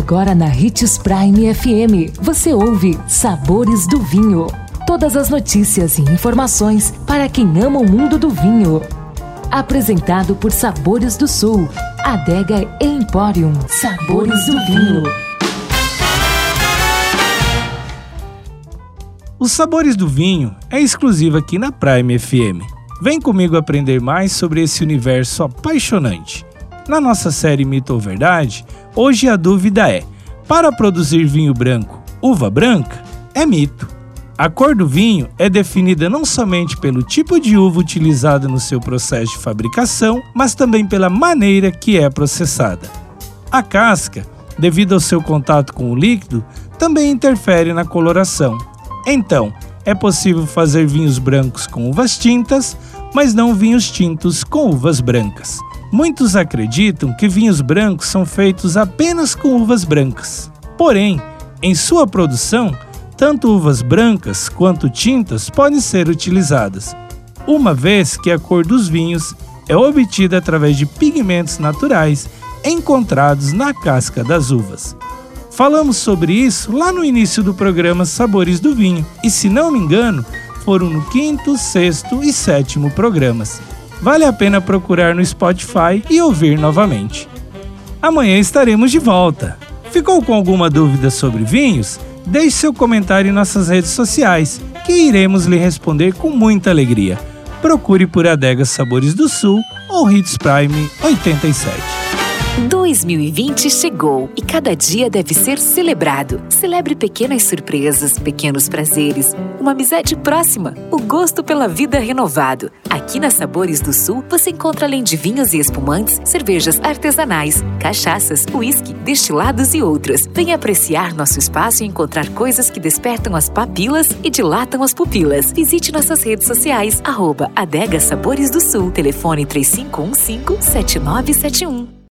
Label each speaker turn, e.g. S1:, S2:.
S1: Agora na Ritz Prime FM, você ouve Sabores do Vinho. Todas as notícias e informações para quem ama o mundo do vinho. Apresentado por Sabores do Sul, Adega Emporium. Sabores do Vinho.
S2: Os Sabores do Vinho é exclusivo aqui na Prime FM. Vem comigo aprender mais sobre esse universo apaixonante. Na nossa série Mito ou Verdade, hoje a dúvida é: para produzir vinho branco, uva branca é mito. A cor do vinho é definida não somente pelo tipo de uva utilizada no seu processo de fabricação, mas também pela maneira que é processada. A casca, devido ao seu contato com o líquido, também interfere na coloração. Então, é possível fazer vinhos brancos com uvas tintas, mas não vinhos tintos com uvas brancas. Muitos acreditam que vinhos brancos são feitos apenas com uvas brancas. Porém, em sua produção, tanto uvas brancas quanto tintas podem ser utilizadas, uma vez que a cor dos vinhos é obtida através de pigmentos naturais encontrados na casca das uvas. Falamos sobre isso lá no início do programa Sabores do Vinho, e se não me engano, foram no quinto, sexto e sétimo programas vale a pena procurar no Spotify e ouvir novamente. Amanhã estaremos de volta. Ficou com alguma dúvida sobre vinhos? Deixe seu comentário em nossas redes sociais, que iremos lhe responder com muita alegria. Procure por Adegas Sabores do Sul ou Hits Prime 87.
S1: 2020 chegou e cada dia deve ser celebrado. Celebre pequenas surpresas, pequenos prazeres, uma amizade próxima, o gosto pela vida renovado. Aqui na Sabores do Sul você encontra além de vinhos e espumantes, cervejas artesanais, cachaças, uísque, destilados e outros. Venha apreciar nosso espaço e encontrar coisas que despertam as papilas e dilatam as pupilas. Visite nossas redes sociais, arroba Adega Sabores do Sul, telefone 3515 7971.